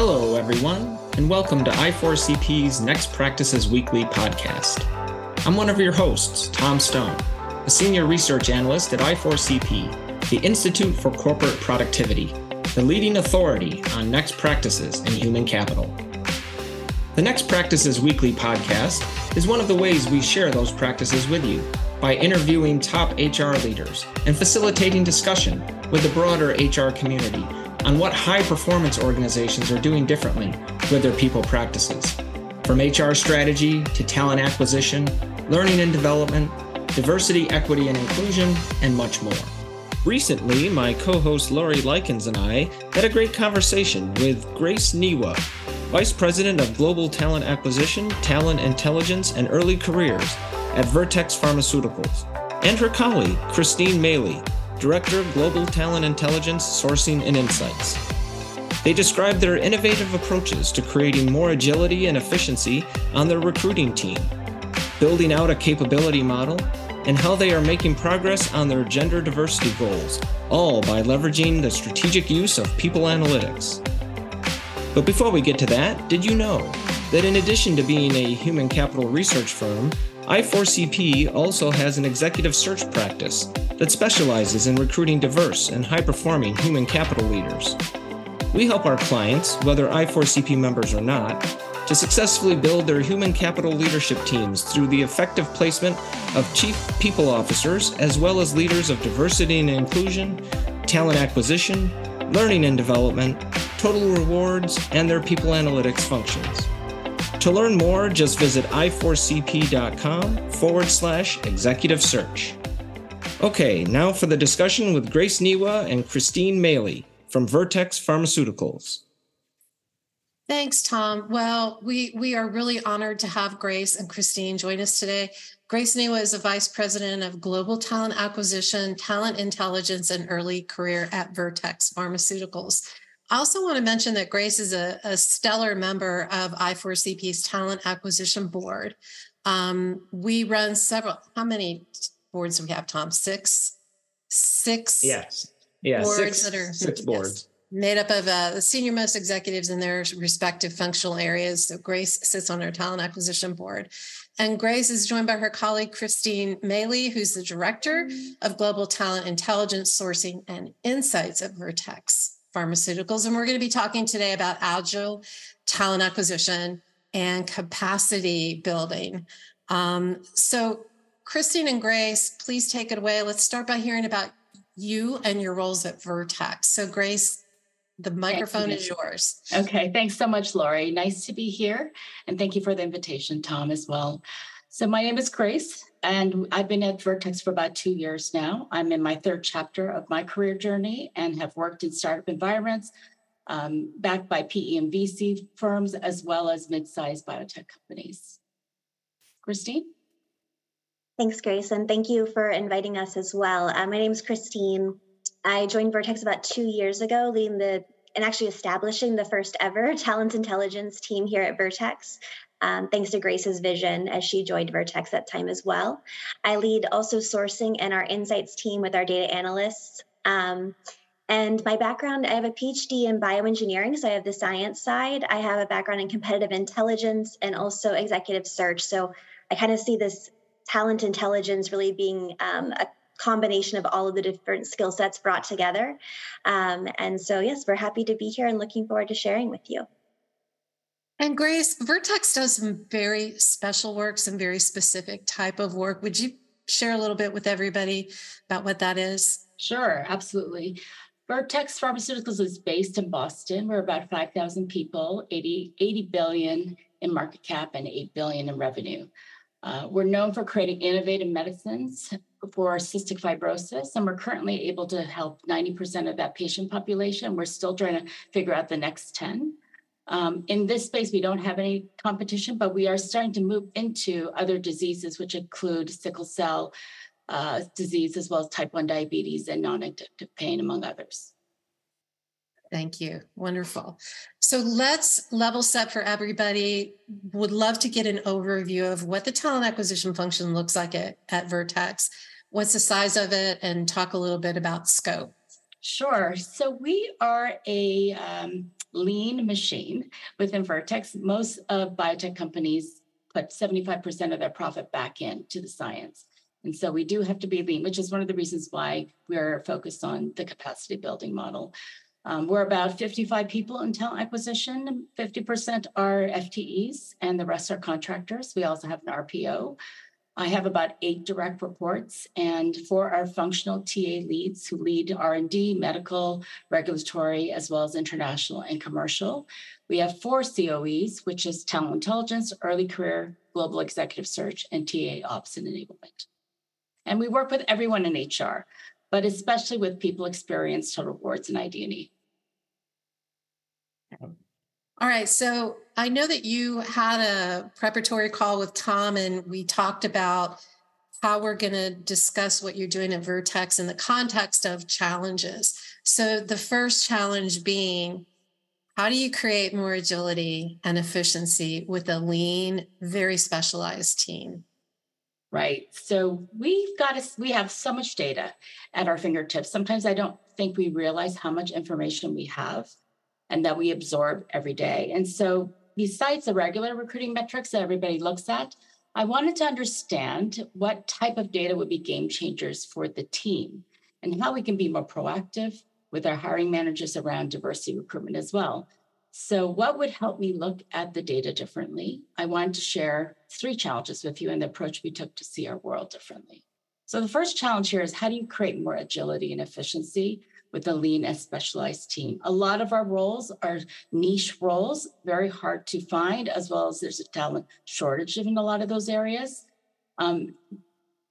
Hello, everyone, and welcome to I4CP's Next Practices Weekly podcast. I'm one of your hosts, Tom Stone, a senior research analyst at I4CP, the Institute for Corporate Productivity, the leading authority on next practices in human capital. The Next Practices Weekly podcast is one of the ways we share those practices with you by interviewing top HR leaders and facilitating discussion with the broader HR community on what high performance organizations are doing differently with their people practices. From HR strategy to talent acquisition, learning and development, diversity, equity, and inclusion, and much more. Recently, my co host Lorrie Lykins and I had a great conversation with Grace Niwa, Vice President of Global Talent Acquisition, Talent Intelligence, and Early Careers at Vertex Pharmaceuticals, and her colleague, Kristine Mayle, Director of Global Talent Intelligence, Sourcing, and Insights. They describe their innovative approaches to creating more agility and efficiency on their recruiting team, building out a capability model, and how they are making progress on their gender diversity goals, all by leveraging the strategic use of people analytics. But before we get to that, did you know that in addition to being a human capital research firm, I4CP also has an executive search practice that specializes in recruiting diverse and high performing human capital leaders. We help our clients, whether I4CP members or not, to successfully build their human capital leadership teams through the effective placement of chief people officers as well as leaders of diversity and inclusion, talent acquisition, learning and development, total rewards, and their people analytics functions. To learn more, just visit i4cp.com forward slash executive search. Okay, now for the discussion with Grace Niwa and Kristine Mayle from Vertex Pharmaceuticals. Thanks, Tom. Well, we, we are really honored to have Grace and Kristine join us today. Grace Niwa is a vice president of global talent acquisition, talent intelligence, and early career at Vertex Pharmaceuticals. I also want to mention that Grace is a, a stellar member of I4CP's Talent Acquisition Board. Um, we run several, how many boards do we have, Tom? Six? Six? Yes. Yeah, boards six, that are six boards. Yes, made up of uh, the senior most executives in their respective functional areas. So Grace sits on our talent acquisition board. And Grace is joined by her colleague, Kristine Mayle, who's the director of global talent intelligence sourcing and insights at Vertex pharmaceuticals. And we're going to be talking today about agile talent acquisition and capacity building. Um, so, Kristine and Grace, please take it away. Let's start by hearing about you and your roles at Vertex. So, Grace, the microphone is yours. Okay, thanks so much, Lori. Nice to be here. And thank you for the invitation, Tom, as well. So, my name is Grace, and I've been at Vertex for about two years now. I'm in my third chapter of my career journey and have worked in startup environments um, backed by PE and VC firms, as well as mid sized biotech companies. Kristine? Thanks, Grace, and thank you for inviting us as well. Uh, my name is Kristine. I joined Vertex about two years ago, leading the and actually establishing the first ever talent intelligence team here at Vertex. Um, thanks to Grace's vision as she joined Vertex that time as well. I lead also sourcing and our insights team with our data analysts. Um, and my background, I have a PhD in bioengineering, so I have the science side. I have a background in competitive intelligence and also executive search. So I kind of see this talent intelligence really being um, a combination of all of the different skill sets brought together. Um, and so, yes, we're happy to be here and looking forward to sharing with you. And Grace, Vertex does some very special work, some very specific type of work. Would you share a little bit with everybody about what that is? Sure, absolutely. Vertex Pharmaceuticals is based in Boston. We're about 5,000 people, 80, 80 billion in market cap and 8 billion in revenue. Uh, we're known for creating innovative medicines for cystic fibrosis, and we're currently able to help 90% of that patient population. We're still trying to figure out the next 10. Um, in this space, we don't have any competition, but we are starting to move into other diseases, which include sickle cell uh, disease, as well as type 1 diabetes and non addictive pain, among others. Thank you. Wonderful. So let's level set for everybody. Would love to get an overview of what the talent acquisition function looks like at, at Vertex. What's the size of it, and talk a little bit about scope. Sure. So we are a um, lean machine within Vertex. Most of biotech companies put 75% of their profit back into the science. And so we do have to be lean, which is one of the reasons why we're focused on the capacity building model. Um, we're about 55 people in talent acquisition. 50% are FTEs, and the rest are contractors. We also have an RPO. I have about eight direct reports, and for our functional TA leads who lead R&D, medical, regulatory, as well as international and commercial, we have four COEs, which is talent intelligence, early career, global executive search, and TA ops and enablement. And we work with everyone in HR, but especially with people experience total rewards and ID&E. All right. So I know that you had a preparatory call with Tom, and we talked about how we're going to discuss what you're doing at Vertex in the context of challenges. So the first challenge being how do you create more agility and efficiency with a lean, very specialized team? Right. So we've got to, we have so much data at our fingertips. Sometimes I don't think we realize how much information we have and that we absorb every day. And so, besides the regular recruiting metrics that everybody looks at, I wanted to understand what type of data would be game changers for the team and how we can be more proactive with our hiring managers around diversity recruitment as well. So, what would help me look at the data differently? I wanted to share three challenges with you and the approach we took to see our world differently. So, the first challenge here is how do you create more agility and efficiency with a lean and specialized team. A lot of our roles are niche roles, very hard to find, as well as there's a talent shortage in a lot of those areas. Um,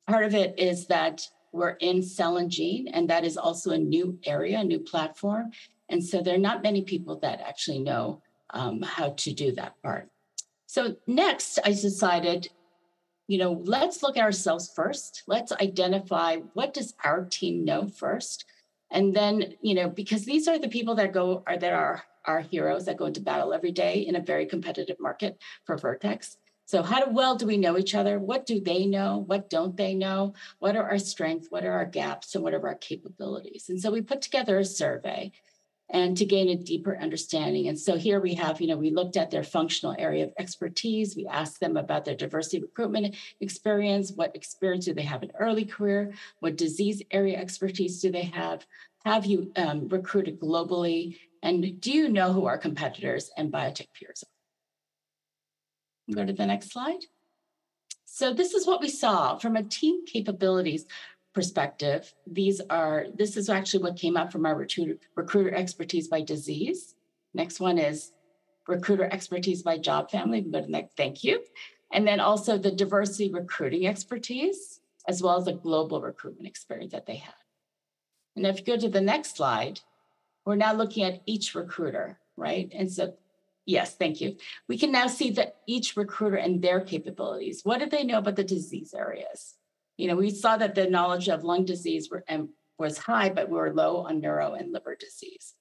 part of it is that we're in cell and gene, and that is also a new area, a new platform. And so there are not many people that actually know um, how to do that part. So next, I decided, you know, let's look at ourselves first. Let's identify what does our team know first and then you know because these are the people that go are that are our heroes that go into battle every day in a very competitive market for vertex. So how well do we know each other? What do they know? What don't they know? What are our strengths? What are our gaps? And what are our capabilities? And so we put together a survey and to gain a deeper understanding. And so here we have, you know, we looked at their functional area of expertise. We asked them about their diversity recruitment experience. What experience do they have in early career? What disease area expertise do they have? Have you um, recruited globally? And do you know who our competitors and biotech peers are? Go to the next slide. So this is what we saw from a team capabilities perspective, these are this is actually what came up from our recruiter, recruiter expertise by disease. Next one is recruiter expertise by job family. To next, thank you. And then also the diversity recruiting expertise, as well as the global recruitment experience that they had. And if you go to the next slide, we're now looking at each recruiter, right? And so, yes, thank you. We can now see that each recruiter and their capabilities. What do they know about the disease areas? You know, we saw that the knowledge of lung disease were, um, was high, but we were low on neuro and liver disease.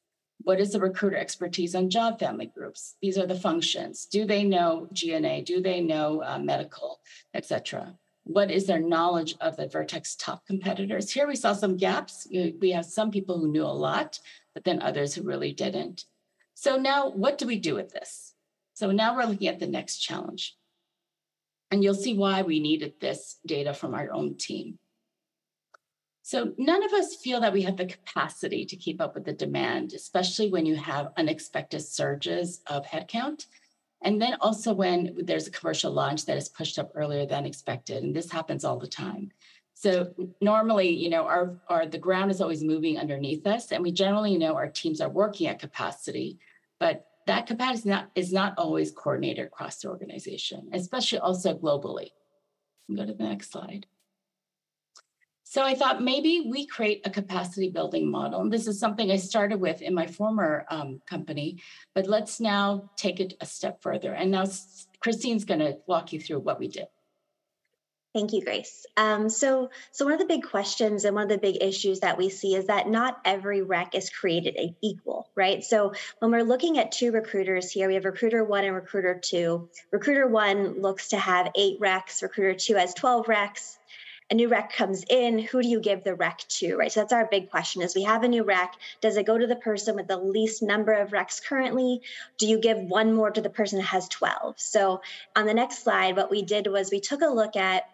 What is the recruiter expertise on job family groups? These are the functions. Do they know G&A? Do they know uh, medical, etc.? What is their knowledge of the Vertex top competitors? Here we saw some gaps. We have some people who knew a lot, but then others who really didn't. So now, what do we do with this? So now we're looking at the next challenge. And you'll see why we needed this data from our own team. So none of us feel that we have the capacity to keep up with the demand, especially when you have unexpected surges of headcount. And then also when there's a commercial launch that is pushed up earlier than expected. And this happens all the time. So normally, you know, our, our the ground is always moving underneath us, and we generally know our teams are working at capacity. But that capacity is not, is not always coordinated across the organization, especially also globally. Go to the next slide. So I thought maybe we create a capacity building model. And this is something I started with in my former um, company, but let's now take it a step further. And now Christine's going to walk you through what we did. Thank you, Grace. Um, so, so one of the big questions and one of the big issues that we see is that not every rec is created equal, right? So, when we're looking at two recruiters here, we have recruiter one and recruiter two. Recruiter one looks to have eight recs, recruiter two has 12 recs. a new rec comes in, who do you give the rec to, right? So that's our big question is we have a new rec. Does it go to the person with the least number of recs currently? Do you give one more to the person that has 12? So on the next slide, what we did was we took a look at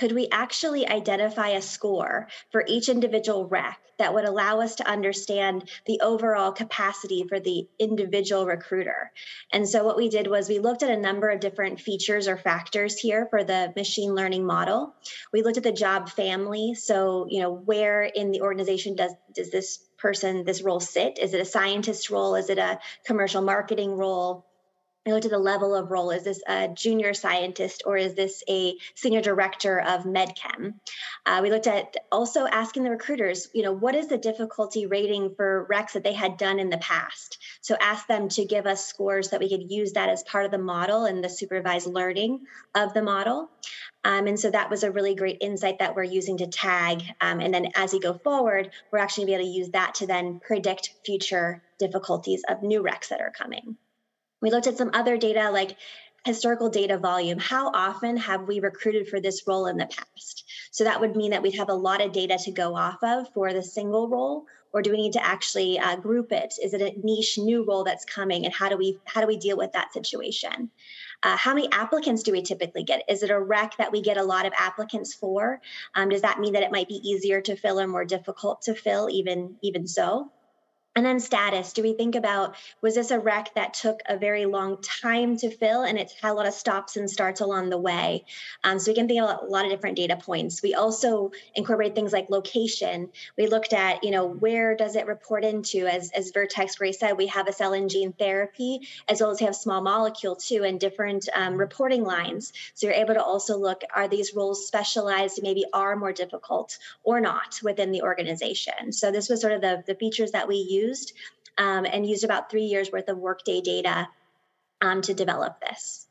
could we actually identify a score for each individual rec that would allow us to understand the overall capacity for the individual recruiter? And so what we did was we looked at a number of different features or factors here for the machine learning model. We looked at the job family. So, you know, where in the organization does, does this person, this role sit? Is it a scientist role? Is it a commercial marketing role? I looked at the level of role. Is this a junior scientist or is this a senior director of MedChem? Uh, we looked at also asking the recruiters, you know, what is the difficulty rating for recs that they had done in the past? So ask them to give us scores that we could use that as part of the model and the supervised learning of the model. Um, and so that was a really great insight that we're using to tag. Um, and then as we go forward, we're actually going to be able to use that to then predict future difficulties of new recs that are coming. We looked at some other data like historical data volume. How often have we recruited for this role in the past? So that would mean that we'd have a lot of data to go off of for the single role, or do we need to actually uh, group it? Is it a niche new role that's coming, and how do we how do we deal with that situation? Uh, how many applicants do we typically get? Is it a rec that we get a lot of applicants for? Um, does that mean that it might be easier to fill or more difficult to fill? Even even so. And then status, do we think about was this a rec that took a very long time to fill and it's had a lot of stops and starts along the way? Um, so we can think about a lot of different data points. We also incorporate things like location. We looked at, you know, where does it report into? As, as Vertex Grace said, we have a cell and gene therapy, as well as we have small molecule too, and different um, reporting lines. So you're able to also look, are these roles specialized, maybe are more difficult or not within the organization? So this was sort of the, the features that we use used um, and used about three years worth of workday data um, to develop this.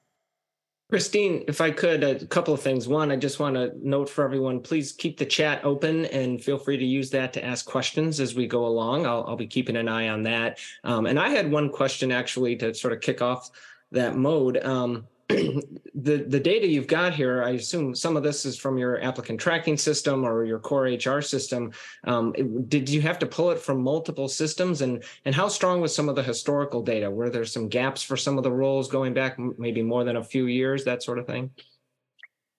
Kristine, if I could, a couple of things. One, I just want to note for everyone, please keep the chat open and feel free to use that to ask questions as we go along. I'll, I'll be keeping an eye on that. Um, and I had one question actually to sort of kick off that mode. Um, the the data you've got here, I assume some of this is from your applicant tracking system or your core HR system. Um, did you have to pull it from multiple systems, and and how strong was some of the historical data? Were there some gaps for some of the roles going back maybe more than a few years, that sort of thing?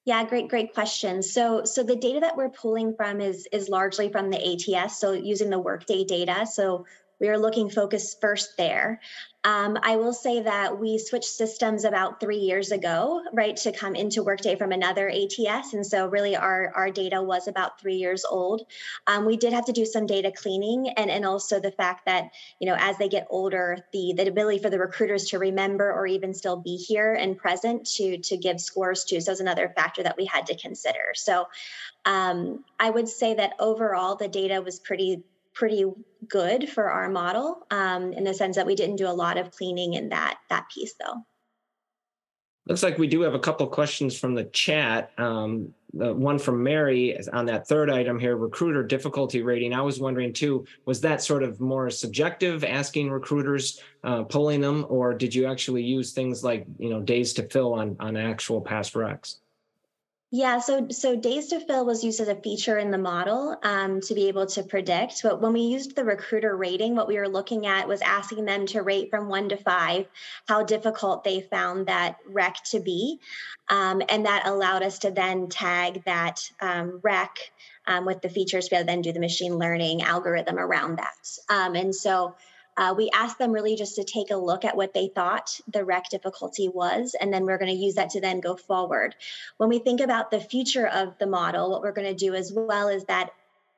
Yeah, great, great question. So, so the data that we're pulling from is is largely from the ATS. So, using the Workday data. So, we are looking focus first there. Um, I will say that we switched systems about three years ago, right, to come into Workday from another ATS. And so, really, our, our data was about three years old. Um, we did have to do some data cleaning, and, and also the fact that, you know, as they get older, the, the ability for the recruiters to remember or even still be here and present to, to give scores to. So, was another factor that we had to consider. So, um, I would say that overall, the data was pretty pretty good for our model um, in the sense that we didn't do a lot of cleaning in that that piece though. Looks like we do have a couple questions from the chat. Um, the one from Mary on that third item here, recruiter difficulty rating. I was wondering too, was that sort of more subjective, asking recruiters, uh, pulling them, or did you actually use things like you know days to fill on on actual past recs? Yeah, so so days to fill was used as a feature in the model um, to be able to predict. But when we used the recruiter rating, what we were looking at was asking them to rate from one to five how difficult they found that rec to be, um, and that allowed us to then tag that um, rec um, with the features to be able to then do the machine learning algorithm around that. Um, and so uh, we asked them really just to take a look at what they thought the rec difficulty was, and then we're going to use that to then go forward. When we think about the future of the model, what we're going to do as well is that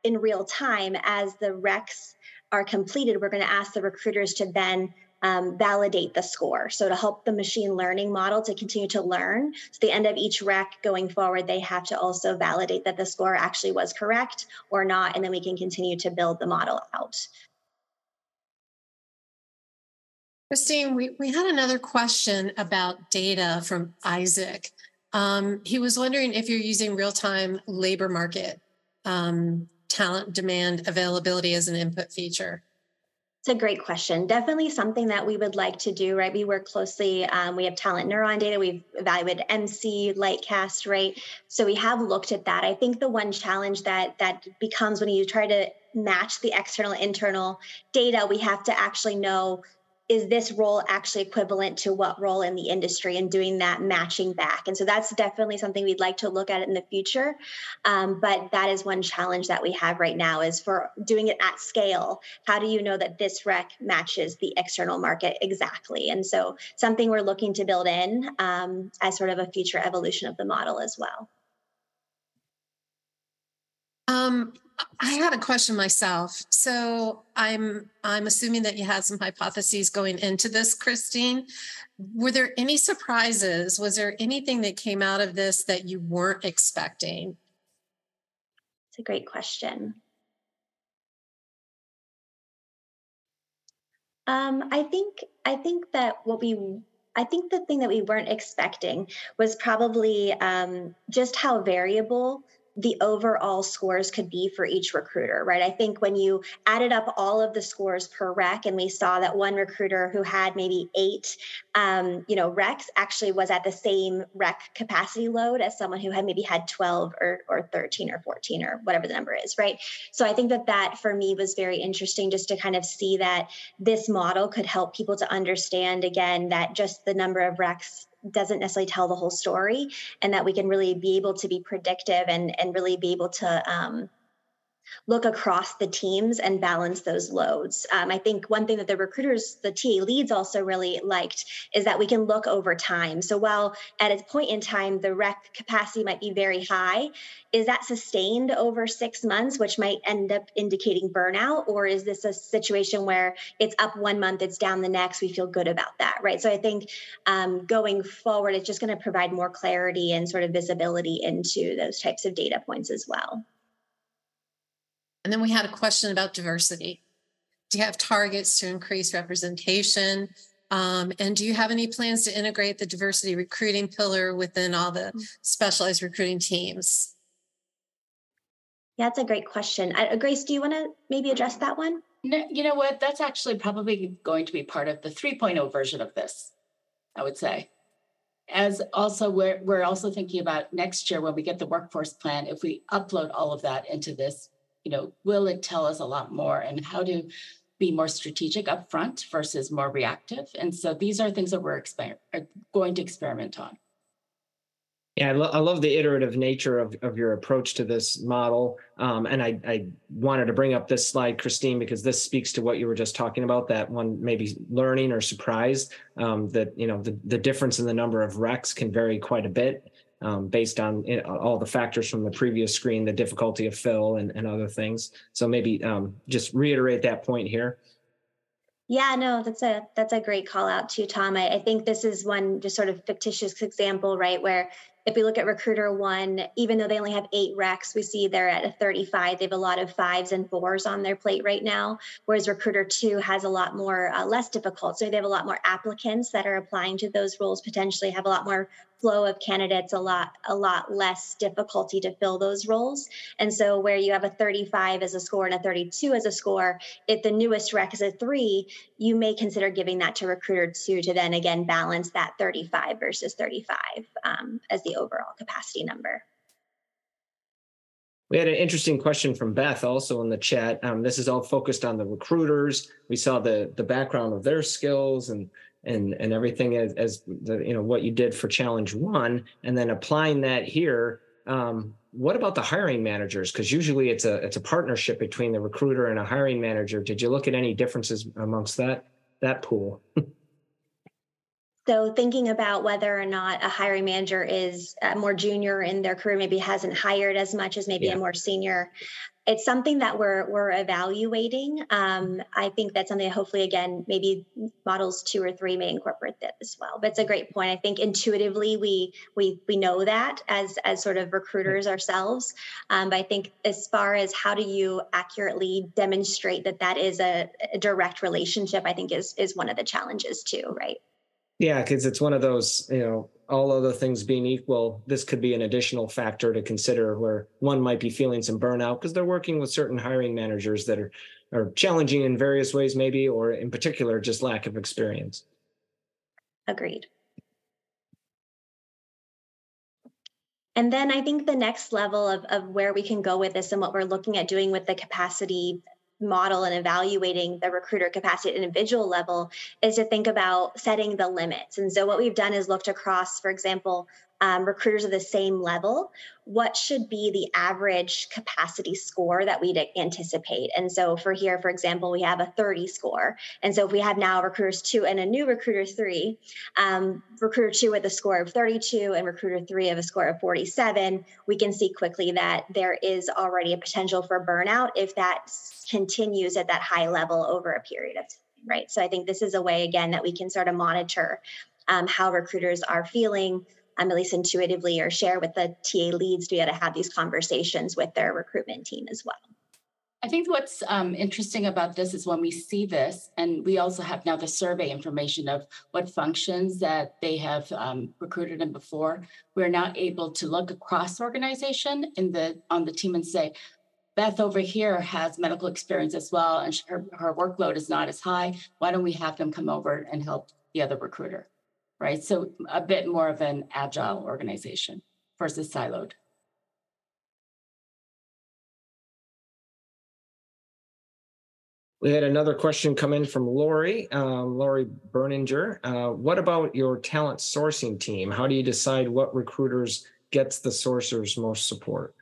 in real time, as the recs are completed, we're going to ask the recruiters to then um, validate the score. So to help the machine learning model to continue to learn, so the end of each rec going forward, they have to also validate that the score actually was correct or not, and then we can continue to build the model out. Kristine, we, we had another question about data from Isaac. Um, he was wondering if you're using real time labor market um, talent demand availability as an input feature. It's a great question. Definitely something that we would like to do, right? We work closely. Um, we have TalentNeuron data. We've evaluated Emsi, Lightcast, right? So we have looked at that. I think the one challenge that that becomes when you try to match the external internal data, we have to actually know is this role actually equivalent to what role in the industry and doing that matching back? And so that's definitely something we'd like to look at in the future. Um, but that is one challenge that we have right now is for doing it at scale. How do you know that this rec matches the external market exactly? And so something we're looking to build in um, as sort of a future evolution of the model as well. Um, I had a question myself. So I'm I'm assuming that you had some hypotheses going into this, Kristine. Were there any surprises? Was there anything that came out of this that you weren't expecting? It's a great question. Um, I think I think that what we I think the thing that we weren't expecting was probably um, just how variable the overall scores could be for each recruiter, right? I think when you added up all of the scores per rec, and we saw that one recruiter who had maybe eight, um, you know, recs actually was at the same rec capacity load as someone who had maybe had 12 or, or 13 or 14 or whatever the number is, right? So I think that that for me was very interesting just to kind of see that this model could help people to understand again that just the number of recs doesn't necessarily tell the whole story and that we can really be able to be predictive and and really be able to um, look across the teams and balance those loads. Um, I think one thing that the recruiters, the TA leads also really liked is that we can look over time. So while at a point in time, the rec capacity might be very high, is that sustained over six months, which might end up indicating burnout? Or is this a situation where it's up one month, it's down the next? We feel good about that, right? So I think um, going forward, it's just going to provide more clarity and sort of visibility into those types of data points as well. And then we had a question about diversity. Do you have targets to increase representation? Um, and do you have any plans to integrate the diversity recruiting pillar within all the mm. specialized recruiting teams? Yeah, that's a great question. I, Grace, do you want to maybe address that one? No, you know what? That's actually probably going to be part of the 3.0 version of this, I would say. As also, we're, we're also thinking about next year when we get the workforce plan, if we upload all of that into this you know, will it tell us a lot more and how to be more strategic upfront versus more reactive? And so these are things that we're exper- are going to experiment on. Yeah, I, lo- I, love the iterative nature of, of your approach to this model. Um, and I, I, wanted to bring up this slide, Kristine, because this speaks to what you were just talking about, that one maybe learning or surprised um, that, you know, the, the difference in the number of recs can vary quite a bit um, based on all the factors from the previous screen, the difficulty of fill and, and other things. So maybe um, just reiterate that point here. Yeah, no, that's a that's a great call out too, Tom. I, I think this is one just sort of fictitious example, right, where if we look at recruiter one, even though they only have eight recs, we see they're at a 35. They have a lot of fives and fours on their plate right now, whereas recruiter two has a lot more uh, less difficult. So they have a lot more applicants that are applying to those roles, potentially have a lot more flow of candidates, a lot a lot less difficulty to fill those roles. And so where you have a 35 as a score and a 32 as a score, if the newest rec is a three, you may consider giving that to recruiter two to then again balance that 35 versus 35 um, as the overall capacity number. We had an interesting question from Beth also in the chat. Um, this is all focused on the recruiters. We saw the the background of their skills and and and everything as, as the you know what you did for challenge one, and then applying that here. Um, what about the hiring managers? Because usually it's a it's a partnership between the recruiter and a hiring manager. Did you look at any differences amongst that that pool? So, thinking about whether or not a hiring manager is uh, more junior in their career, maybe hasn't hired as much as maybe yeah. a more senior, it's something that we're we're evaluating. Um, I think that's something that hopefully, again, maybe models two or three may incorporate that as well. But it's a great point. I think intuitively we we we know that as as sort of recruiters ourselves. Um, but I think as far as how do you accurately demonstrate that that is a, a direct relationship, I think is is one of the challenges too, right? Yeah, because it's one of those, you know, all other things being equal, this could be an additional factor to consider where one might be feeling some burnout because they're working with certain hiring managers that are or challenging in various ways, maybe, or in particular, just lack of experience. Agreed. And then I think the next level of, of where we can go with this and what we're looking at doing with the capacity model and evaluating the recruiter capacity at individual level is to think about setting the limits. And so what we've done is looked across, for example, um, recruiters of the same level, what should be the average capacity score that we'd anticipate? And so for here, for example, we have a 30 score. And so if we have now recruiters two and a new recruiter three, um, recruiter two with a score of 32 and recruiter three of a score of 47, we can see quickly that there is already a potential for burnout if that continues at that high level over a period of time. Right. So I think this is a way, again, that we can sort of monitor um, how recruiters are feeling um, at least intuitively or share with the TA leads to be able to have these conversations with their recruitment team as well. I think what's um, interesting about this is when we see this, and we also have now the survey information of what functions that they have um, recruited in before. We're now able to look across organization in the on the team and say, Beth over here has medical experience as well, and her, her workload is not as high. Why don't we have them come over and help the other recruiter? Right? So a bit more of an agile organization versus siloed. We had another question come in from Lori, um, Lori Berninger. Uh, what about your talent sourcing team? How do you decide what recruiters gets the sourcers most support?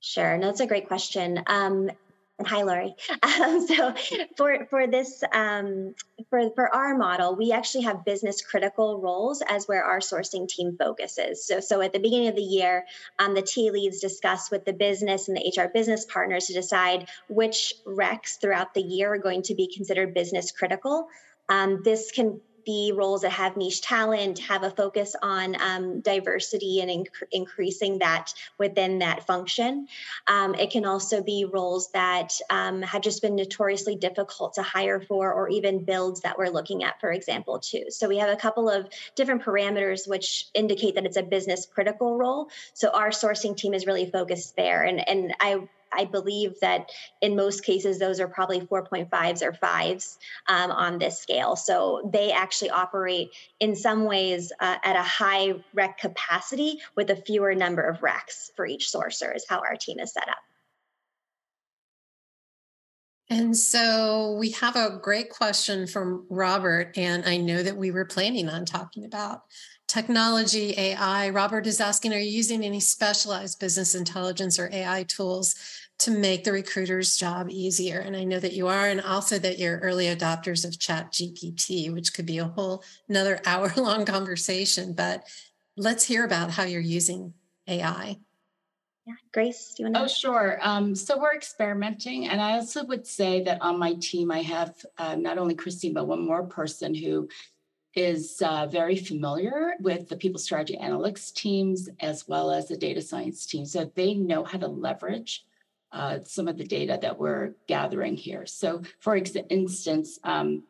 Sure, no, that's a great question. Um, and hi, Lori. Um, so for for this um, for for our model, we actually have business critical roles as where our sourcing team focuses. So so at the beginning of the year, um, the T leads discuss with the business and the HR business partners to decide which recs throughout the year are going to be considered business critical. Um, this can be roles that have niche talent, have a focus on um, diversity and inc- increasing that within that function. Um, it can also be roles that um, have just been notoriously difficult to hire for, or even builds that we're looking at, for example, too. So we have a couple of different parameters which indicate that it's a business critical role. So our sourcing team is really focused there. And, and I I believe that in most cases, those are probably 4.5s or fives um, on this scale. So they actually operate in some ways uh, at a high rec capacity with a fewer number of recs for each sourcer, is how our team is set up. And so we have a great question from Robert, and I know that we were planning on talking about technology, AI. Robert is asking Are you using any specialized business intelligence or AI tools to make the recruiter's job easier. And I know that you are, and also that you're early adopters of Chat GPT, which could be a whole another hour long conversation. But let's hear about how you're using AI. Yeah, Grace, do you want to? Oh, sure. Um, so we're experimenting, and I also would say that on my team, I have uh, not only Kristine, but one more person who is uh, very familiar with the people strategy analytics teams as well as the data science team. So they know how to leverage uh, some of the data that we're gathering here. So, for ex- instance, um,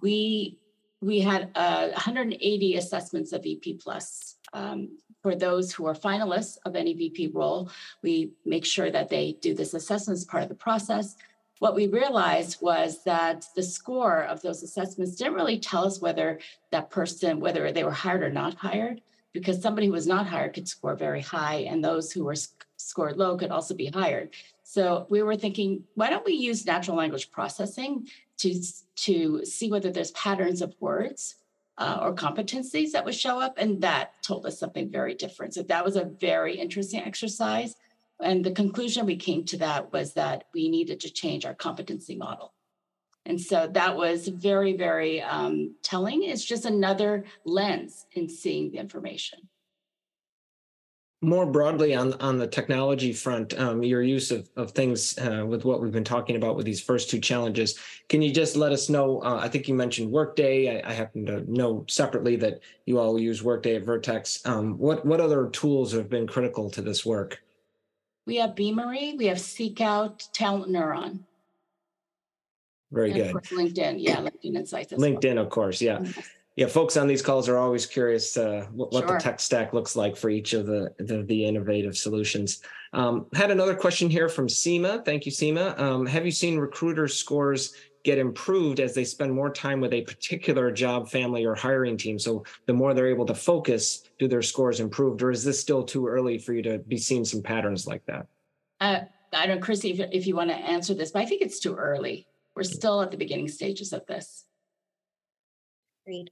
we we had uh, 180 assessments of VP plus. Um, for those who are finalists of any VP role, we make sure that they do this assessment as part of the process. What we realized was that the score of those assessments didn't really tell us whether that person, whether they were hired or not hired, because somebody who was not hired could score very high, and those who were scored low could also be hired. So we were thinking, why don't we use natural language processing to, to see whether there's patterns of words uh, or competencies that would show up? And that told us something very different. So that was a very interesting exercise. And the conclusion we came to that was that we needed to change our competency model. And so that was very, very um, telling. It's just another lens in seeing the information more broadly on on the technology front, um, your use of of things uh, with what we've been talking about with these first two challenges, can you just let us know? Uh, I think you mentioned Workday. I, I, happen to know separately that you all use Workday at Vertex. Um, what what other tools have been critical to this work? We have Beamery. We have Seekout, TalentNeuron. Very and good. LinkedIn, yeah, LinkedIn Insights. LinkedIn, well. of course, yeah. Yeah, folks on these calls are always curious uh, what, what Sure. the tech stack looks like for each of the the, the innovative solutions. Um, had another question here from Seema. Thank you, Seema. Um, have you seen recruiter scores get improved as they spend more time with a particular job, family, or hiring team? So the more they're able to focus, do their scores improved, or is this still too early for you to be seeing some patterns like that? Uh, I don't, Chrissy, if, if you want to answer this, but I think it's too early. We're still at the beginning stages of this. Agreed.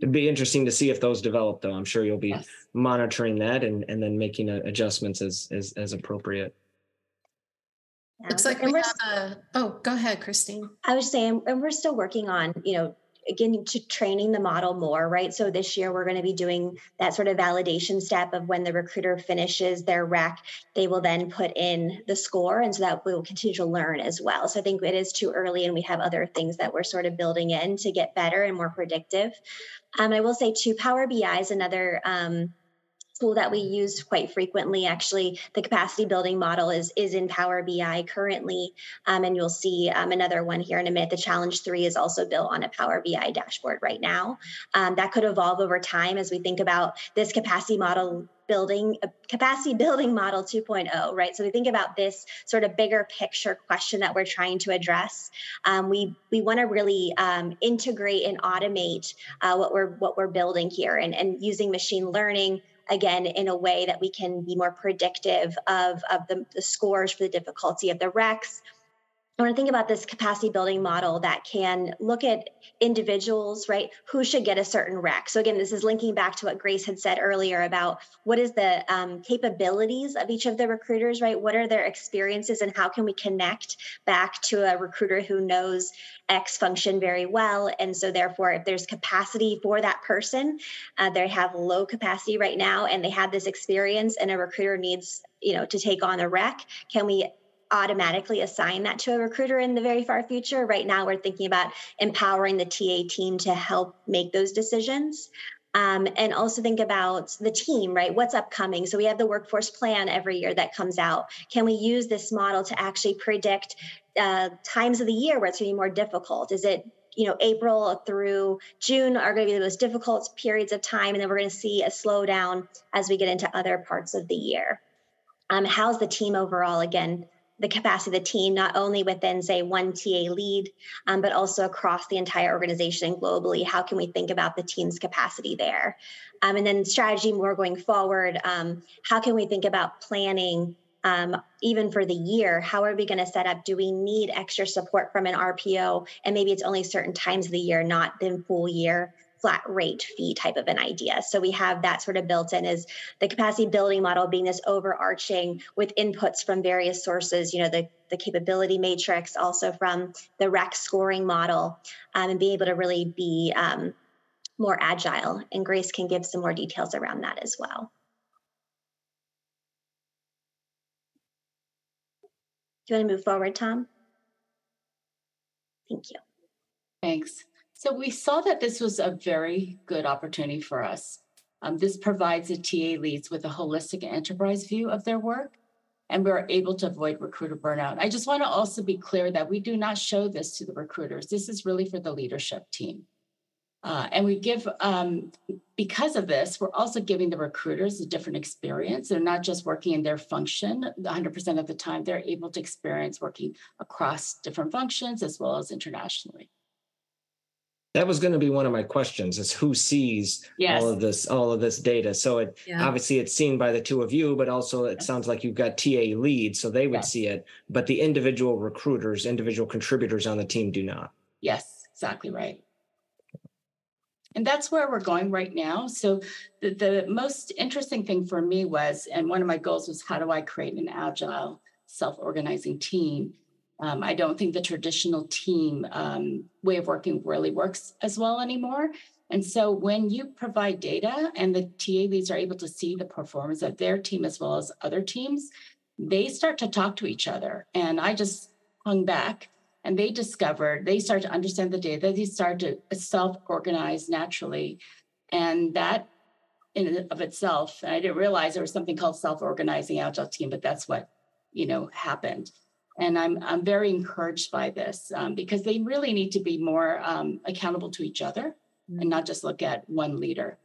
It'd be interesting to see if those develop, though. I'm sure you'll be Yes. monitoring that and, and then making uh, adjustments as, as as appropriate. Looks like And we have a, oh, go ahead, Kristine. I was saying, and we're still working on, you know, again, to training the model more, right? So this year we're going to be doing that sort of validation step of when the recruiter finishes their rec, they will then put in the score. And so that we will continue to learn as well. So I think it is too early and we have other things that we're sort of building in to get better and more predictive. Um, I will say too, Power BI is another um, tool that we use quite frequently. Actually, the capacity building model is is in Power BI currently, um, and you'll see um, another one here in a minute. The Challenge Three is also built on a Power BI dashboard right now. Um, that could evolve over time as we think about this capacity model building a capacity building model 2.0 right so we think about this sort of bigger picture question that we're trying to address um, we we want to really um, integrate and automate uh, what we're what we're building here and, and using machine learning again in a way that we can be more predictive of, of the, the scores for the difficulty of the recs I want to think about this capacity building model that can look at individuals, right? Who should get a certain rec. So again, this is linking back to what Grace had said earlier about what is the um, capabilities of each of the recruiters, right? What are their experiences and how can we connect back to a recruiter who knows X function very well? And so therefore, if there's capacity for that person, uh, they have low capacity right now and they have this experience and a recruiter needs, you know, to take on a rec, can we automatically assign that to a recruiter in the very far future. Right now, we're thinking about empowering the TA team to help make those decisions. Um, and also think about the team, right? What's upcoming? So we have the workforce plan every year that comes out. Can we use this model to actually predict uh, times of the year where it's going to be more difficult? Is it you know april through june are going to be the most difficult periods of time and then we're going to see a slowdown as we get into other parts of the year um, how's the team overall again the capacity of the team, not only within, say, one TA lead, um, but also across the entire organization globally. How can we think about the team's capacity there? Um, and then strategy more going forward. Um, how can we think about planning um, even for the year? How are we going to set up? Do we need extra support from an RPO? And maybe it's only certain times of the year, not the full year flat rate fee type of an idea. So we have that sort of built in as the capacity building model being this overarching with inputs from various sources, you know, the, the capability matrix, also from the REC scoring model, um, and being able to really be um, more agile. And Grace can give some more details around that as well. Do you want to move forward, Tom? Thank you. Thanks. So we saw that this was a very good opportunity for us. Um, this provides the TA leads with a holistic enterprise view of their work, and we're able to avoid recruiter burnout. I just want to also be clear that we do not show this to the recruiters. This is really for the leadership team. Uh, and we give, um, because of this, we're also giving the recruiters a different experience. They're not just working in their function 100% of the time, they're able to experience working across different functions as well as internationally. That was going to be one of my questions: is who sees Yes. all of this, all of this data? So it Yeah. obviously it's seen by the two of you, but also it Yes. sounds like you've got TA leads, so they would Yes. see it, but the individual recruiters, individual contributors on the team do not. Yes, exactly right. And that's where we're going right now. So the, the most interesting thing for me was, and one of my goals was how do I create an agile, self-organizing team? Um, I don't think the traditional team um, way of working really works as well anymore. And so when you provide data and the TA leads are able to see the performance of their team as well as other teams, they start to talk to each other. And I just hung back and they discovered, they started to understand the data, they started to self-organize naturally. And that in and of itself, and I didn't realize there was something called self-organizing agile team, but that's what, you know, happened. And I'm, I'm very encouraged by this um, because they really need to be more um, accountable to each other and not just look at one leader.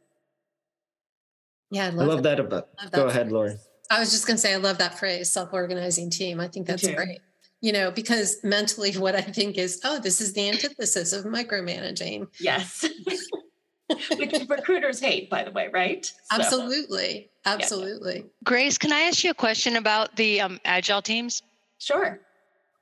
Yeah, I I love, love that. that about. Love Go that ahead, phrase. Lori. I was just going to say, I love that phrase, self organizing team. I think that's great. You know, because mentally, what I think is, oh, this is the antithesis of micromanaging. Yes. Which recruiters hate, by the way, right? So, Absolutely. Absolutely. Grace, can I ask you a question about the um, agile teams? Sure.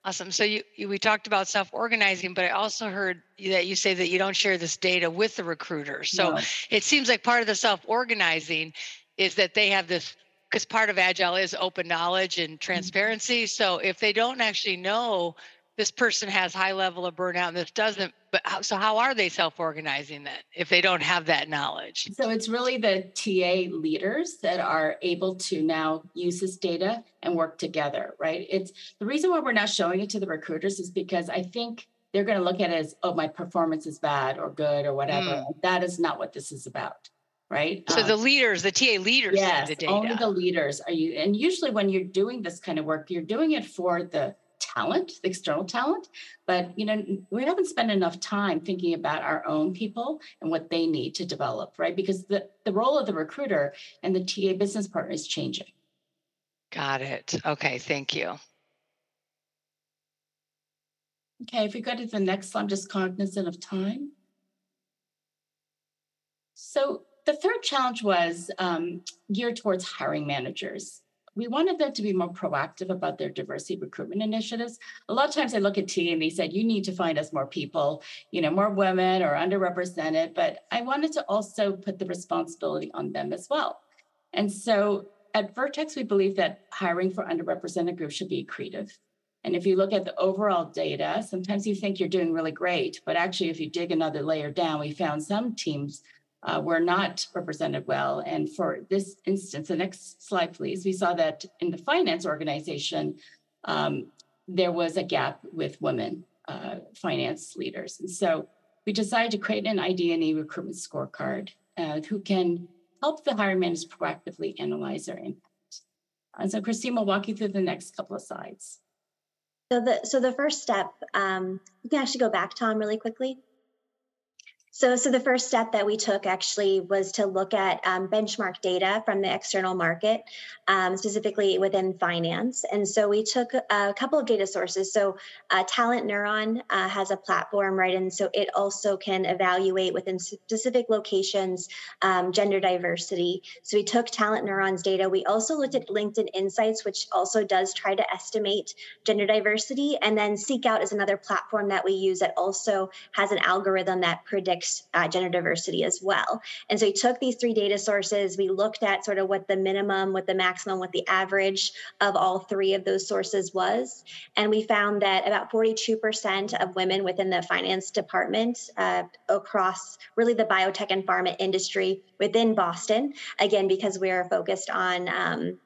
Awesome. So you, you we talked about self-organizing, but I also heard that you say that you don't share this data with the recruiters. So No. it seems like part of the self-organizing is that they have this because part of agile is open knowledge and mm-hmm. transparency. So if they don't actually know this person has high level of burnout and this doesn't, but how, so how are they self-organizing then if they don't have that knowledge? So it's really the TA leaders that are able to now use this data and work together, right? It's the reason why we're not showing it to the recruiters is because I think they're going to look at it as, oh, my performance is bad or good or whatever. That is not what this is about, right? So Um, the leaders, the TA leaders, yes, the data. only the leaders are you. And usually when you're doing this kind of work, you're doing it for the talent, the external talent. But you know, we haven't spent enough time thinking about our own people and what they need to develop, right? Because the, the role of the recruiter and the TA business partner is changing. Got it. Okay, thank you. Okay, if we go to the next slide, I'm just cognizant of time. So the third challenge was um, geared towards hiring managers. We wanted them to be more proactive about their diversity recruitment initiatives. A lot of times I look at TA and they said, you need to find us more people, you know, more women or underrepresented, but I wanted to also put the responsibility on them as well. And so at Vertex, we believe that hiring for underrepresented groups should be accretive. And if you look at the overall data, sometimes you think you're doing really great, but actually, if you dig another layer down, we found some teams uh, were not represented well. And for this instance, the next slide, please, we saw that in the finance organization, um, there was a gap with women uh, finance leaders. And so we decided to create an ID&E recruitment scorecard uh, who can help the hiring managers proactively analyze their impact. And so Kristine will walk you through the next couple of slides. So the so the first step, um, we can actually go back, Tom, really quickly. So, so the first step that we took actually was to look at um, benchmark data from the external market, um, specifically within finance. And so we took a couple of data sources. So, uh, TalentNeuron uh, has a platform, right? And so it also can evaluate within specific locations um, gender diversity. So we took TalentNeuron's data. We also looked at LinkedIn Insights, which also does try to estimate gender diversity. And then SeekOut is another platform that we use that also has an algorithm that predicts uh, gender diversity as well. And so we took these three data sources, we looked at sort of what the minimum, what the maximum, what the average of all three of those sources was. And we found that about 42% of women within the finance department uh, across really the biotech and pharma industry within Boston, again, because we are focused on um,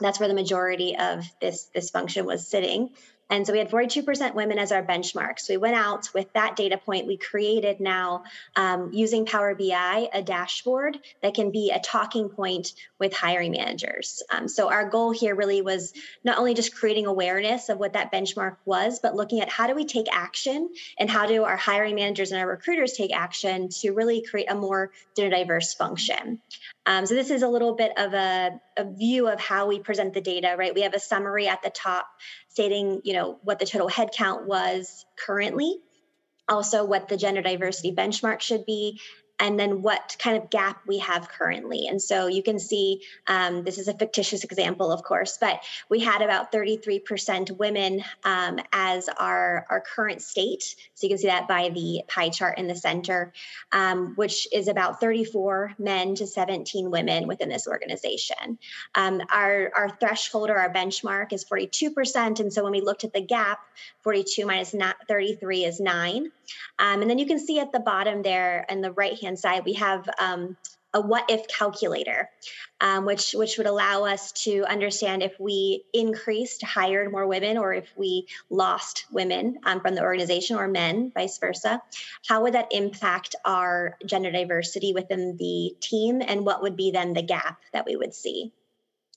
that's where the majority of this this function was sitting and so we had 42% women as our benchmark. So we went out with that data point. We created now um, using Power BI a dashboard that can be a talking point with hiring managers. Um, so our goal here really was not only just creating awareness of what that benchmark was, but looking at how do we take action and how do our hiring managers and our recruiters take action to really create a more gender diverse function. Um, so this is a little bit of a, a, view of how we present the data, right? We have a summary at the top stating, you know, what the total headcount was currently, also what the gender diversity benchmark should be, and then what kind of gap we have currently. And so you can see um, this is a fictitious example, of course, but we had about 33% women um, as our, our current state. So you can see that by the pie chart in the center, um, which is about 34 men to 17 women within this organization. Um, our, our threshold or our benchmark is 42%. And so when we looked at the gap, 42 minus 33 is 9. Um, and then you can see at the bottom there in the right hand side, we have um, a what if calculator, um, which which would allow us to understand if we increased, hired more women, or if we lost women um, from the organization or men, vice versa. How would that impact our gender diversity within the team, and what would be then the gap that we would see?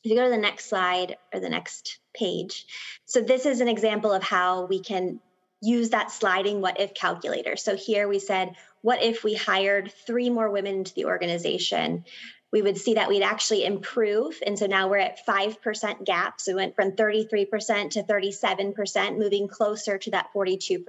If you go to the next slide or the next page, so this is an example of how we can use that sliding what if calculator. So here we said, what if we hired three more women into the organization? We would see that we'd actually improve. And so now we're at 5% gap. So we went from 33% to 37%, moving closer to that 42%.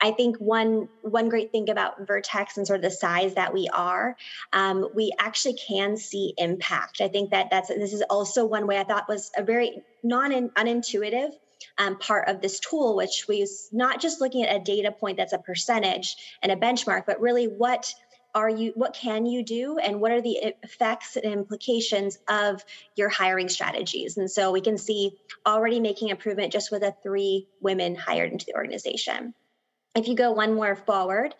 I think one one great thing about Vertex and sort of the size that we are, um, we actually can see impact. I think that that's this is also one way I thought was a very non unintuitive um, part of this tool, which was not just looking at a data point that's a percentage and a benchmark, but really what are you what can you do and what are the effects and implications of your hiring strategies? And so we can see already making improvement just with the three women hired into the organization if you go one more forward,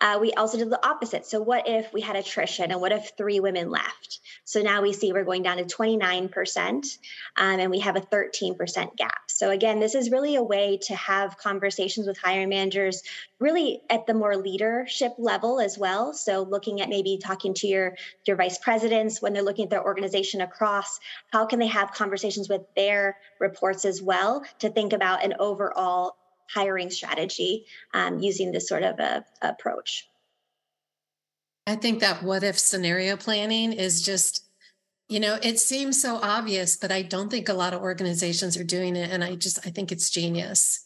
uh, we also did the opposite. So, what if we had attrition and what if three women left? So now we see we're going down to 29% um, and we have a 13% gap. So, again, this is really a way to have conversations with hiring managers really at the more leadership level as well. So, looking at maybe talking to your, your vice presidents when they're looking at their organization across, how can they have conversations with their reports as well to think about an overall hiring strategy um, using this sort of a, approach. I think that what if scenario planning is just, you know, it seems so obvious, but I don't think a lot of organizations are doing it. And I just, I think it's genius.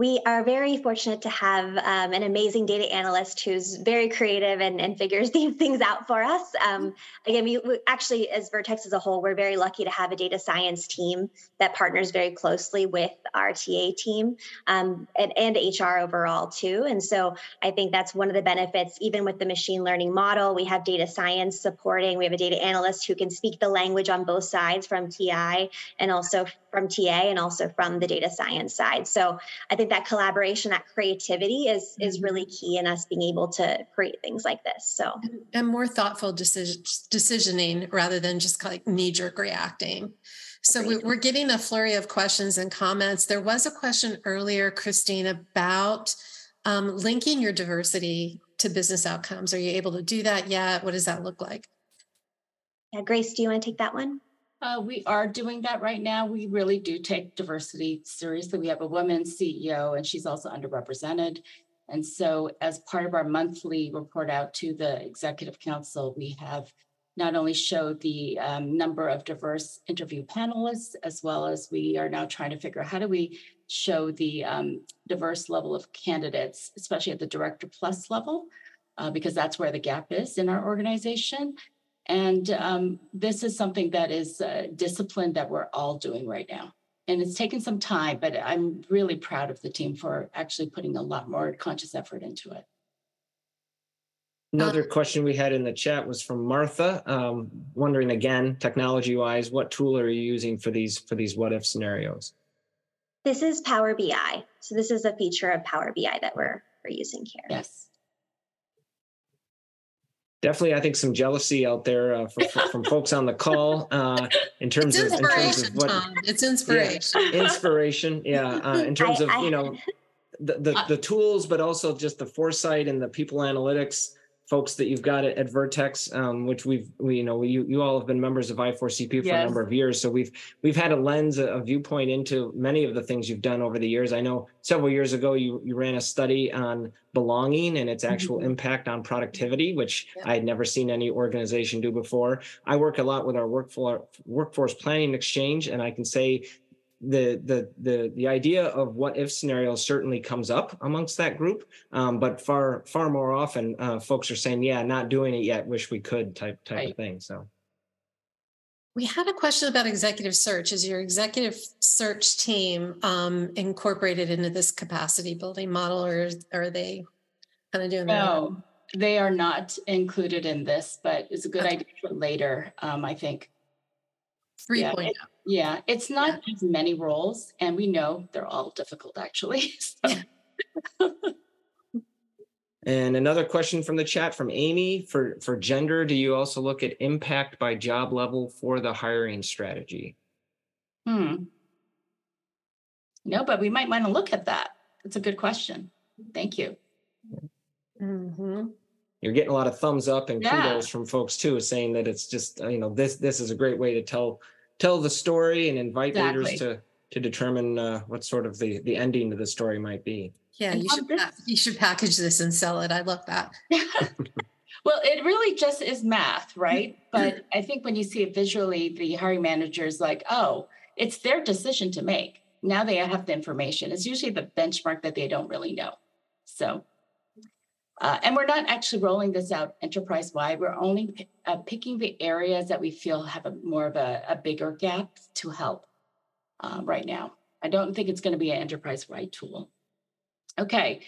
We are very fortunate to have um, an amazing data analyst who's very creative and, and figures these things out for us. Um, again, we, we, actually, as Vertex as a whole, we're very lucky to have a data science team that partners very closely with our TA team um, and, and HR overall, too. And so I think that's one of the benefits, even with the machine learning model, we have data science supporting, we have a data analyst who can speak the language on both sides from TI and also from TA and also from the data science side. So I think that collaboration, that creativity is is mm-hmm. really key in us being able to create things like this. So and more thoughtful decision, decisioning rather than just like knee jerk reacting. So we're getting a flurry of questions and comments. There was a question earlier, Kristine, about um, linking your diversity to business outcomes. Are you able to do that yet? What does that look like? Yeah, Grace, do you want to take that one? Uh, we are doing that right now. We really do take diversity seriously. We have a woman CEO, and she's also underrepresented. And so, as part of our monthly report out to the executive council, we have not only showed the um, number of diverse interview panelists, as well as we are now trying to figure out how do we show the um, diverse level of candidates, especially at the director plus level, uh, because that's where the gap is in our organization. And um, this is something that is uh, discipline that we're all doing right now. And it's taken some time, but I'm really proud of the team for actually putting a lot more conscious effort into it. Another question we had in the chat was from Martha, um, wondering again, technology-wise, what tool are you using for these for these what if scenarios? This is Power BI. So this is a feature of Power BI that we're we're using here. Yes definitely i think some jealousy out there uh, for, for, from folks on the call uh, in terms of in terms of what Tom. it's inspiration yeah, inspiration. yeah uh, in terms I, of you know the, the, the tools but also just the foresight and the people analytics folks that you've got at, at Vertex, um, which we've we you know you you all have been members of I4CP for yes. a number of years, so we've we've had a lens, a, viewpoint into many of the things you've done over the years. I know several years ago you you ran a study on belonging and its actual mm-hmm. impact on productivity, which yeah. I had never seen any organization do before. I work a lot with our workforce workforce planning exchange, and I can say the the the the idea of what if scenarios certainly comes up amongst that group um, but far far more often uh, folks are saying yeah not doing it yet wish we could type type right. of thing so we had a question about executive search is your executive search team um, incorporated into this capacity building model or, or are they kind of doing no that? they are not included in this but it's a good okay. idea for later um, i think 3.0 yeah, it, yeah, it's not yeah. as many roles, and we know they're all difficult actually. So. and another question from the chat from Amy for for gender. Do you also look at impact by job level for the hiring strategy? Hmm. No, but we might want to look at that. That's a good question. Thank you. Mm-hmm. You're getting a lot of thumbs up and yeah. kudos from folks too, saying that it's just you know this this is a great way to tell tell the story and invite exactly. leaders to to determine uh, what sort of the the ending of the story might be. Yeah, you should you should package this and sell it. I love that. well, it really just is math, right? But I think when you see it visually, the hiring manager is like, oh, it's their decision to make. Now they have the information. It's usually the benchmark that they don't really know. So, uh, and we're not actually rolling this out enterprise wide. We're only p- uh, picking the areas that we feel have a more of a, a bigger gap to help uh, right now. I don't think it's going to be an enterprise wide tool. Okay.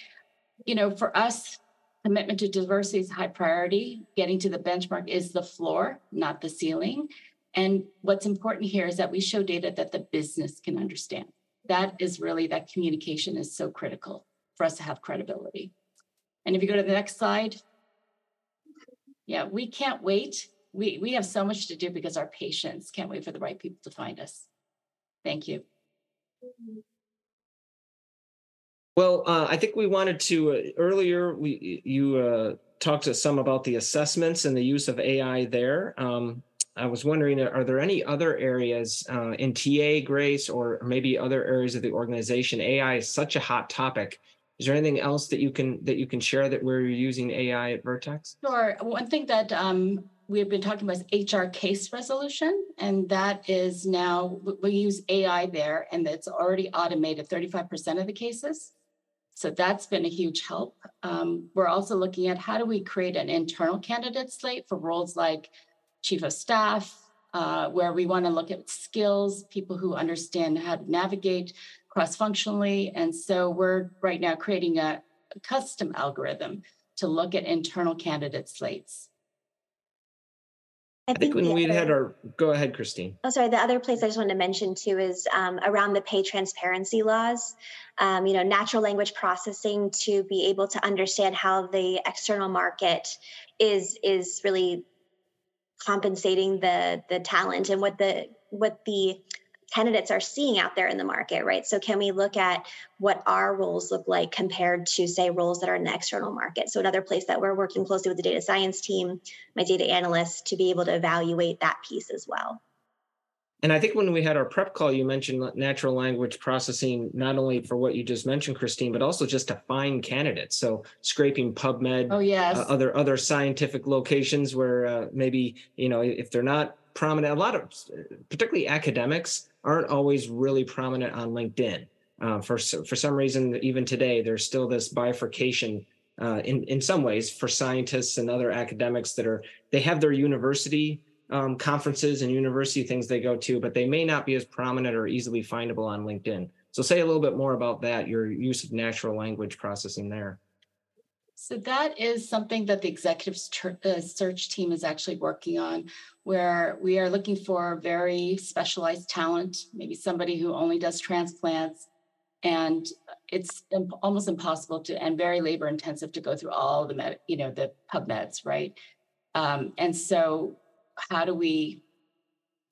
You know, for us, commitment to diversity is high priority. Getting to the benchmark is the floor, not the ceiling. And what's important here is that we show data that the business can understand. That is really, that communication is so critical for us to have credibility. And if you go to the next slide, yeah, we can't wait. We, we have so much to do because our patients can't wait for the right people to find us. Thank you. Well, uh, I think we wanted to uh, earlier. We you uh, talked to some about the assessments and the use of AI there. Um, I was wondering, are there any other areas uh, in TA, Grace, or maybe other areas of the organization? AI is such a hot topic. Is there anything else that you can that you can share that we're using AI at Vertex? Sure. One thing that um, we've been talking about is HR case resolution, and that is now we use AI there, and it's already automated 35% of the cases. So that's been a huge help. Um, we're also looking at how do we create an internal candidate slate for roles like chief of staff, uh, where we want to look at skills, people who understand how to navigate cross functionally. And so we're right now creating a, a custom algorithm to look at internal candidate slates. I, think, when we had our go ahead, Kristine. Oh, sorry. The other place I just wanted to mention too is um, around the pay transparency laws. Um, you know, natural language processing to be able to understand how the external market is is really compensating the the talent and what the what the candidates are seeing out there in the market, right? So, can we look at what our roles look like compared to, say, roles that are in the external market? So, another place that we're working closely with the data science team, my data analysts, to be able to evaluate that piece as well. And I think when we had our prep call, you mentioned natural language processing, not only for what you just mentioned, Kristine, but also just to find candidates. So scraping PubMed, oh yes, uh, other other scientific locations where uh, maybe you know if they're not prominent, a lot of particularly academics aren't always really prominent on LinkedIn. Uh, for for some reason, even today, there's still this bifurcation uh, in in some ways for scientists and other academics that are they have their university um, conferences and university things they go to, but they may not be as prominent or easily findable on LinkedIn. So, say a little bit more about that, your use of natural language processing there. So, that is something that the executive uh, search team is actually working on where we are looking for very specialized talent, maybe somebody who only does transplants. And it's almost impossible to, and very labor intensive to go through all the med, you know, the PubMeds, right? Um, and so, how do we,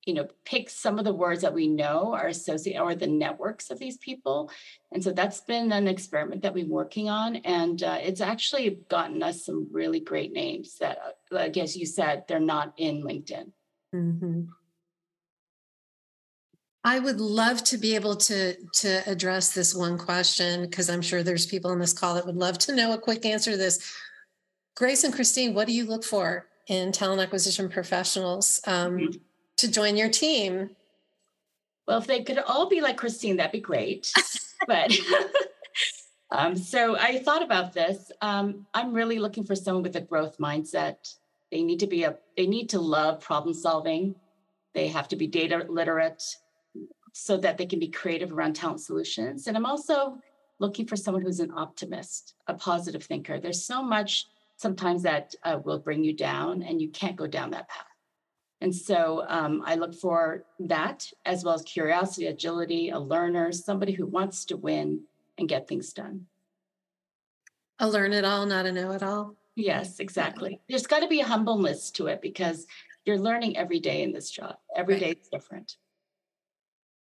you know, pick some of the words that we know are associated or the networks of these people? And so that's been an experiment that we're working on, and uh, it's actually gotten us some really great names that, like as you said, they're not in LinkedIn. Mm-hmm. I would love to be able to to address this one question because I'm sure there's people on this call that would love to know a quick answer to this. Grace and Kristine, what do you look for in talent acquisition professionals um, mm-hmm. To join your team? Well, if they could all be like Kristine, that'd be great. but um, so I thought about this. Um, I'm really looking for someone with a growth mindset. They need to be a. They need to love problem solving. They have to be data literate so that they can be creative around talent solutions. And I'm also looking for someone who's an optimist, a positive thinker. There's so much sometimes that uh, will bring you down, and you can't go down that path. And so um, I look for that as well as curiosity, agility, a learner, somebody who wants to win and get things done. A learn it all, not a know it all. Yes, exactly. There's got to be a humbleness to it because you're learning every day in this job. Every right. day is different.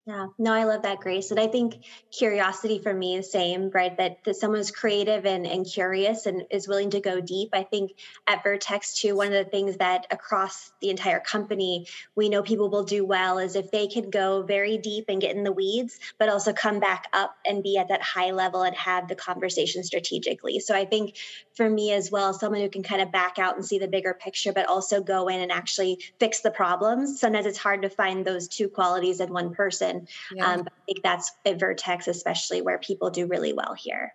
Yeah, no, I love that, Grace. And I think curiosity for me is same, right? That, that someone's creative and, and curious and is willing to go deep. I think at Vertex too, one of the things that across the entire company, we know people will do well is if they can go very deep and get in the weeds, but also come back up and be at that high level and have the conversation strategically. So I think for me as well, someone who can kind of back out and see the bigger picture, but also go in and actually fix the problems. Sometimes it's hard to find those two qualities in one person yeah. Um, I think that's at Vertex, especially where people do really well here.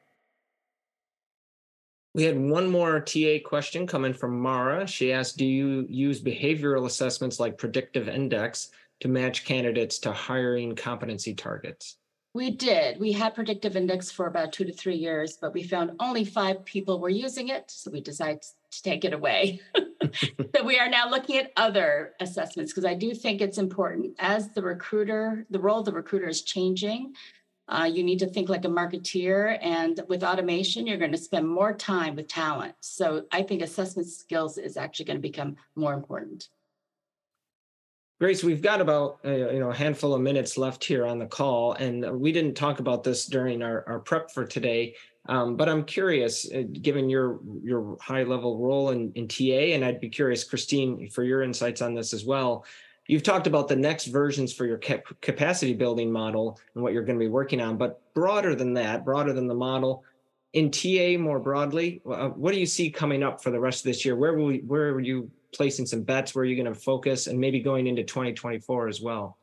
We had one more TA question coming from Mara. She asked, do you use behavioral assessments like predictive index to match candidates to hiring competency targets? We did. We had predictive index for about two to three years, but we found only five people were using it. So we decided to take it away. so we are now looking at other assessments because I do think it's important as the recruiter, the role of the recruiter is changing. Uh, you need to think like a marketeer, and with automation, you're going to spend more time with talent. So I think assessment skills is actually going to become more important. Grace, we've got about uh, you know a handful of minutes left here on the call, and we didn't talk about this during our, our prep for today. Um, but I'm curious, uh, given your your high level role in, in TA, and I'd be curious, Kristine, for your insights on this as well. You've talked about the next versions for your cap- capacity building model and what you're going to be working on, but broader than that, broader than the model, in TA more broadly, uh, what do you see coming up for the rest of this year? Where will we, where are you placing some bets? Where are you going to focus, and maybe going into 2024 as well?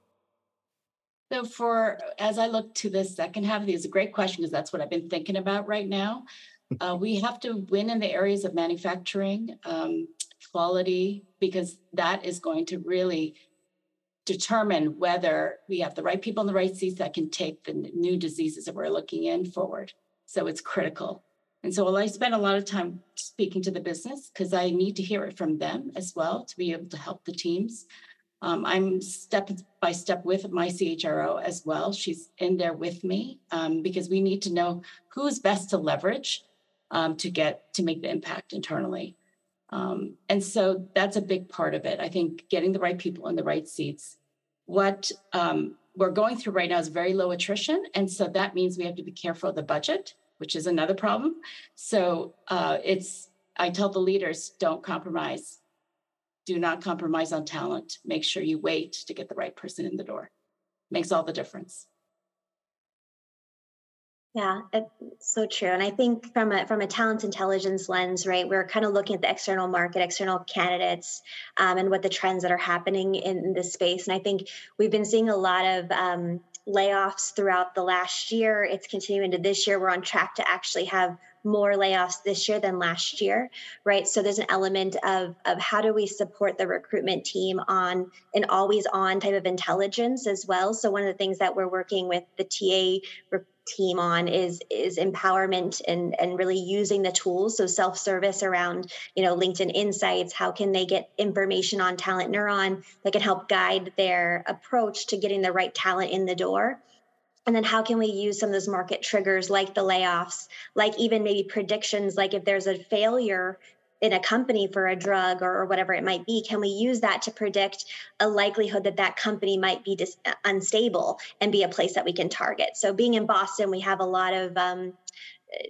So for as I look to the second half of these, a great question because that's what I've been thinking about right now. Uh, we have to win in the areas of manufacturing, um, quality, because that is going to really determine whether we have the right people in the right seats that can take the new diseases that we're looking in forward. So it's critical. And so well, I spend a lot of time speaking to the business because I need to hear it from them as well to be able to help the teams. Um, I'm step by step with my CHRO as well. She's in there with me um, because we need to know who's best to leverage um, to get to make the impact internally. Um, and so that's a big part of it. I think getting the right people in the right seats. What um, we're going through right now is very low attrition, and so that means we have to be careful of the budget, which is another problem. So uh, it's I tell the leaders don't compromise do not compromise on talent. Make sure you wait to get the right person in the door. Makes all the difference. Yeah, it's so true. And I think from a from a talent intelligence lens, right, we're kind of looking at the external market, external candidates, um, and what the trends that are happening in this space. And I think we've been seeing a lot of um, layoffs throughout the last year. It's continuing to this year. We're on track to actually have more layoffs this year than last year, right? So there's an element of, of how do we support the recruitment team on an always on type of intelligence as well. So one of the things that we're working with the TA team on is is empowerment and and really using the tools so self-service around you know linkedin insights how can they get information on TalentNeuron that can help guide their approach to getting the right talent in the door and then how can we use some of those market triggers like the layoffs like even maybe predictions like if there's a failure in a company for a drug or, whatever it might be can we use that to predict a likelihood that that company might be dis- unstable and be a place that we can target? So being in boston we have a lot of um,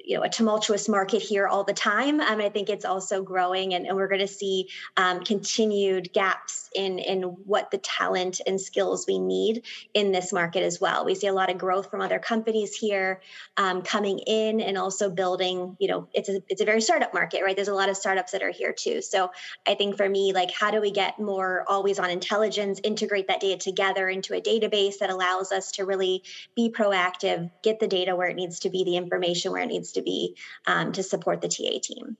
you know a tumultuous market here all the time. Um, I think it's also growing, and, and we're going to see um, continued gaps in in what the talent and skills we need in this market as well. We see a lot of growth from other companies here um, coming in, and also building. You know, it's a it's a very startup market, right? There's a lot of startups that are here too. So I think for me, like, how do we get more always on intelligence, integrate that data together into a database that allows us to really be proactive, get the data where it needs to be, the information where it needs to be um, to support the TA team.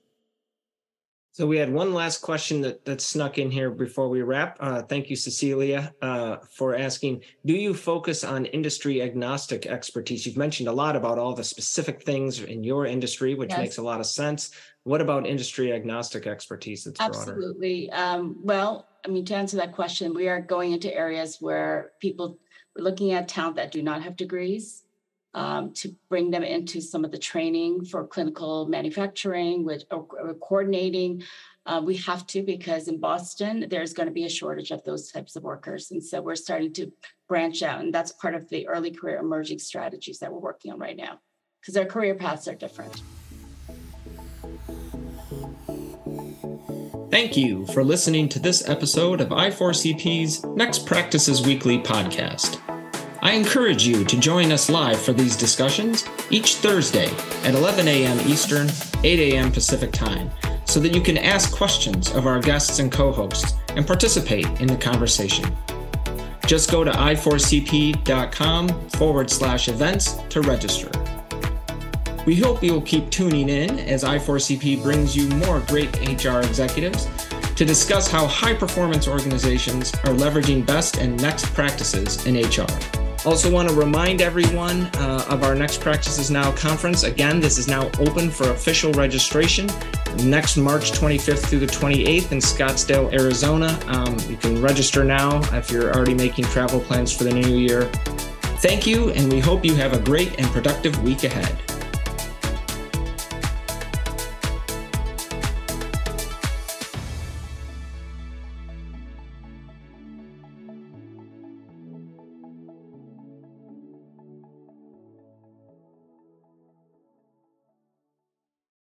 So we had one last question that, that snuck in here before we wrap. Uh, thank you, Cecilia, uh, for asking, do you focus on industry agnostic expertise? You've mentioned a lot about all the specific things in your industry, which yes. makes a lot of sense. What about industry agnostic expertise that's Absolutely. Um, well, I mean, to answer that question, we are going into areas where people, we're looking at talent that do not have degrees um, to bring them into some of the training for clinical manufacturing, which or, or coordinating. Uh, we have to because in Boston there's going to be a shortage of those types of workers, and so we're starting to branch out. And that's part of the early career emerging strategies that we're working on right now because their career paths are different. Thank you for listening to this episode of I4CP's Next Practices Weekly podcast. I encourage you to join us live for these discussions each Thursday at 11 a.m. Eastern, 8 a.m. Pacific Time, so that you can ask questions of our guests and co hosts and participate in the conversation. Just go to i4cp.com forward slash events to register. We hope you'll keep tuning in as I4CP brings you more great HR executives to discuss how high performance organizations are leveraging best and next practices in HR. Also, want to remind everyone uh, of our Next Practices Now conference. Again, this is now open for official registration next March 25th through the 28th in Scottsdale, Arizona. Um, you can register now if you're already making travel plans for the new year. Thank you, and we hope you have a great and productive week ahead.